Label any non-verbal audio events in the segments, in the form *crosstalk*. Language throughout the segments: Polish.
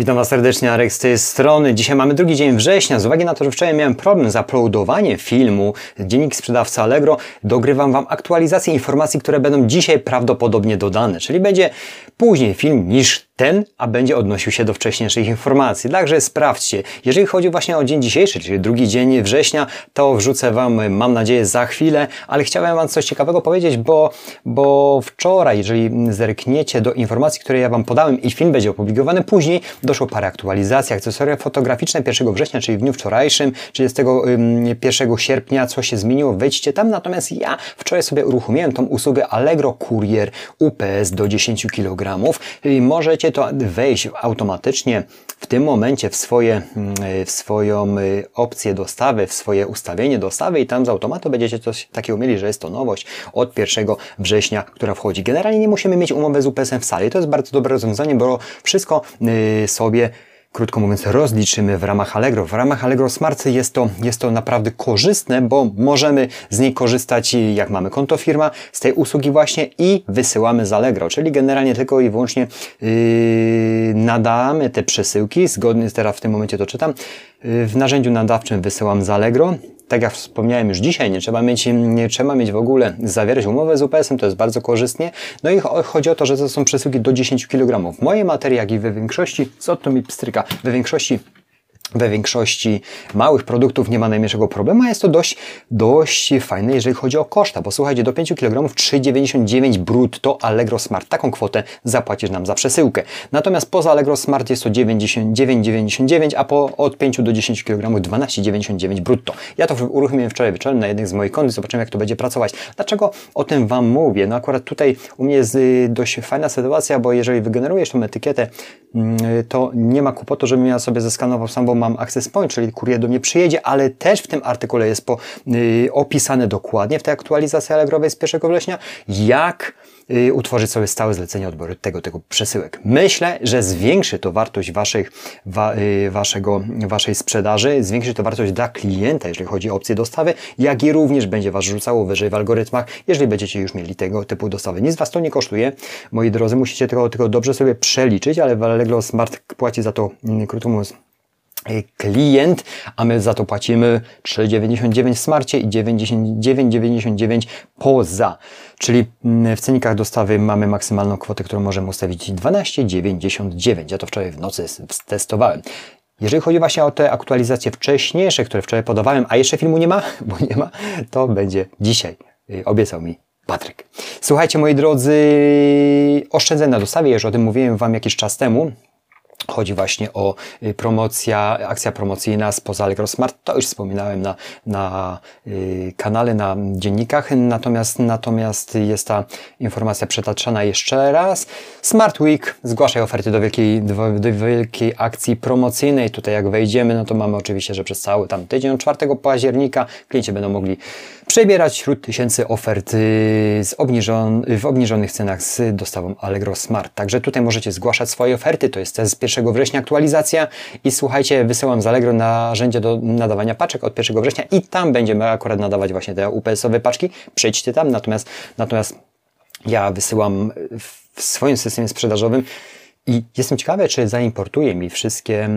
Witam Was serdecznie, Arek z tej strony. Dzisiaj mamy drugi dzień września. Z uwagi na to, że wczoraj miałem problem z uploadowaniem filmu Dziennik Sprzedawca Allegro, dogrywam Wam aktualizację informacji, które będą dzisiaj prawdopodobnie dodane. Czyli będzie później film niż ten, a będzie odnosił się do wcześniejszych informacji. Także sprawdźcie. Jeżeli chodzi właśnie o dzień dzisiejszy, czyli drugi dzień września, to wrzucę Wam, mam nadzieję, za chwilę, ale chciałem Wam coś ciekawego powiedzieć, bo, bo wczoraj, jeżeli zerkniecie do informacji, które ja Wam podałem i film będzie opublikowany później, doszło parę aktualizacji, akcesoria fotograficzne 1 września, czyli w dniu wczorajszym, 31 sierpnia, co się zmieniło, wejdźcie tam, natomiast ja wczoraj sobie uruchomiłem tą usługę Allegro Courier UPS do 10 kg i możecie to wejść automatycznie w tym momencie w, swoje, mm, w swoją y, opcję dostawy, w swoje ustawienie dostawy i tam z automatu będziecie coś takiego mieli, że jest to nowość od 1 września, która wchodzi. Generalnie nie musimy mieć umowy z UPS-em w sali. To jest bardzo dobre rozwiązanie, bo wszystko y, sobie krótko mówiąc, rozliczymy w ramach Allegro. W ramach Allegro Smart jest to, jest to naprawdę korzystne, bo możemy z niej korzystać, jak mamy konto firma, z tej usługi właśnie i wysyłamy z Allegro, czyli generalnie tylko i wyłącznie yy, nadamy te przesyłki, zgodnie teraz w tym momencie to czytam, yy, w narzędziu nadawczym wysyłam z Allegro, tak jak wspomniałem już dzisiaj, nie trzeba mieć, nie trzeba mieć w ogóle zawierać umowę z UPS-em, to jest bardzo korzystnie. No i chodzi o to, że to są przesyłki do 10 kg. Moje materii, jak i we większości, co to mi pstryka, we większości we większości małych produktów nie ma najmniejszego problemu, a jest to dość, dość fajne, jeżeli chodzi o koszta, bo słuchajcie, do 5 kg 3,99 brutto Allegro Smart. Taką kwotę zapłacisz nam za przesyłkę. Natomiast poza Allegro Smart jest to 99,99, a po od 5 do 10 kg 12,99 brutto. Ja to uruchomiłem wczoraj wieczorem na jednych z moich kont zobaczymy, jak to będzie pracować. Dlaczego o tym Wam mówię? No akurat tutaj u mnie jest y, dość fajna sytuacja, bo jeżeli wygenerujesz tą etykietę, to nie ma kłopotu, żebym ja sobie zeskanował sam, bo mam access point, czyli kurier do mnie przyjedzie, ale też w tym artykule jest po, yy, opisane dokładnie w tej aktualizacji Allegrowej z 1 września, jak utworzyć sobie stałe zlecenie odbioru tego tego przesyłek. Myślę, że zwiększy to wartość waszych, wa, yy, waszego, waszej sprzedaży, zwiększy to wartość dla klienta, jeżeli chodzi o opcję dostawy, jak i również będzie was rzucało wyżej w algorytmach, jeżeli będziecie już mieli tego typu dostawy. Nic was to nie kosztuje, moi drodzy, musicie tylko, tylko dobrze sobie przeliczyć, ale Allegro Smart płaci za to, mm, krótko mówiąc, klient, a my za to płacimy 3,99 w smarcie i 9,99 poza. Czyli mm, w cennikach dostawy mamy maksymalną kwotę, którą możemy ustawić 12,99. Ja to wczoraj w nocy testowałem. Jeżeli chodzi właśnie o te aktualizacje wcześniejsze, które wczoraj podawałem, a jeszcze filmu nie ma, *laughs* bo nie ma, to będzie dzisiaj. Y, obiecał mi Patryk. Słuchajcie, moi drodzy, oszczędzę na dostawie, już o tym mówiłem Wam jakiś czas temu. Chodzi właśnie o y, promocja, akcja promocyjna spoza Allegro Smart. To już wspominałem na, na y, kanale, na dziennikach. Natomiast, natomiast jest ta informacja przetaczana jeszcze raz. Smart Week. Zgłaszaj oferty do wielkiej, do, wielkiej akcji promocyjnej. Tutaj jak wejdziemy, no to mamy oczywiście, że przez cały tam tydzień od 4 października klienci będą mogli przebierać wśród tysięcy ofert z obniżon, w obniżonych cenach z dostawą Allegro Smart. Także tutaj możecie zgłaszać swoje oferty. To jest z 1 września. Aktualizacja. I słuchajcie, wysyłam z Allegro narzędzie do nadawania paczek od 1 września i tam będziemy akurat nadawać właśnie te UPS-owe paczki. Przejdźcie tam, natomiast, natomiast ja wysyłam w swoim systemie sprzedażowym i jestem ciekawy, czy zaimportuje mi wszystkie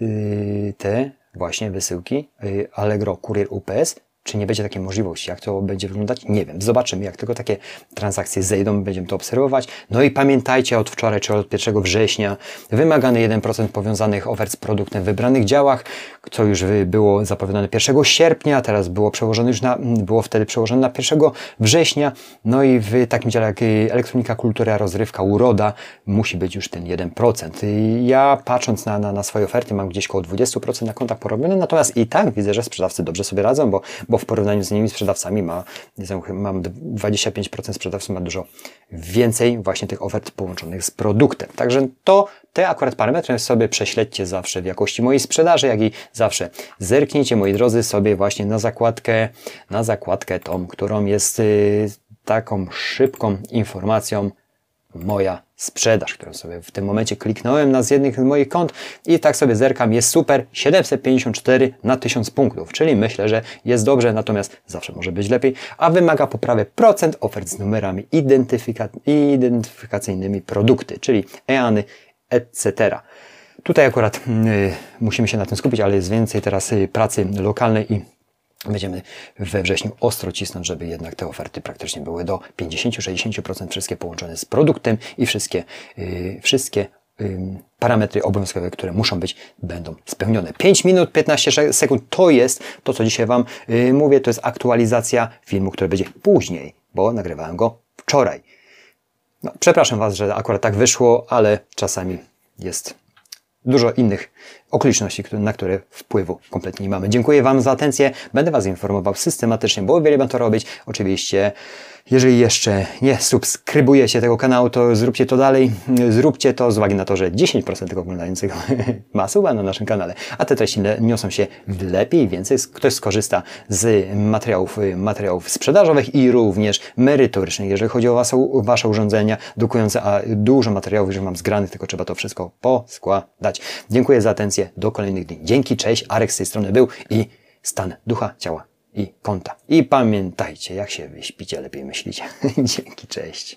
yy, te właśnie wysyłki yy, Allegro Courier UPS czy nie będzie takiej możliwości? Jak to będzie wyglądać? Nie wiem. Zobaczymy. Jak tylko takie transakcje zejdą, będziemy to obserwować. No i pamiętajcie od wczoraj, czy od 1 września, wymagany 1% powiązanych ofert z produktem w wybranych działach, co już było zapowiadane 1 sierpnia, teraz było przełożone już na, było wtedy przełożone na 1 września. No i w takim dziale jak elektronika, kultura, rozrywka, uroda, musi być już ten 1%. I ja patrząc na, na, na swoje oferty, mam gdzieś około 20% na kontach porobione, natomiast i tak widzę, że sprzedawcy dobrze sobie radzą, bo w porównaniu z innymi sprzedawcami ma, mam 25% sprzedawców ma dużo więcej właśnie tych ofert połączonych z produktem. Także to, te akurat parametry sobie prześledźcie zawsze w jakości mojej sprzedaży, jak i zawsze zerknijcie, moi drodzy, sobie właśnie na zakładkę, na zakładkę tą, którą jest y, taką szybką informacją moja sprzedaż, którą sobie w tym momencie kliknąłem na z jednych z moich kont i tak sobie zerkam, jest super, 754 na 1000 punktów, czyli myślę, że jest dobrze, natomiast zawsze może być lepiej, a wymaga poprawy procent ofert z numerami identyfika identyfikacyjnymi produkty, czyli EANy, etc. Tutaj akurat y, musimy się na tym skupić, ale jest więcej teraz y, pracy lokalnej i Będziemy we wrześniu ostro cisnąć, żeby jednak te oferty praktycznie były do 50-60% wszystkie połączone z produktem i wszystkie, yy, wszystkie yy, parametry obowiązkowe, które muszą być, będą spełnione. 5 minut 15 sekund to jest to, co dzisiaj Wam yy, mówię, to jest aktualizacja filmu, który będzie później, bo nagrywałem go wczoraj. No, przepraszam Was, że akurat tak wyszło, ale czasami jest dużo innych okoliczności, na które wpływu kompletnie nie mamy. Dziękuję Wam za atencję. Będę Was informował systematycznie, bo uwielbiam to robić. Oczywiście jeżeli jeszcze nie subskrybujecie tego kanału, to zróbcie to dalej. Zróbcie to z uwagi na to, że 10% tego oglądającego ma suba na naszym kanale, a te treści niosą się lepiej, więcej ktoś skorzysta z materiałów, materiałów sprzedażowych i również merytorycznych. Jeżeli chodzi o wasze, wasze urządzenia dokujące, a dużo materiałów już mam zgranych, tylko trzeba to wszystko poskładać. Dziękuję za atencję. Do kolejnych dni. Dzięki, cześć. Arek z tej strony był i stan ducha, ciała i konta. I pamiętajcie, jak się wyśpicie, lepiej myślicie. *laughs* Dzięki, cześć.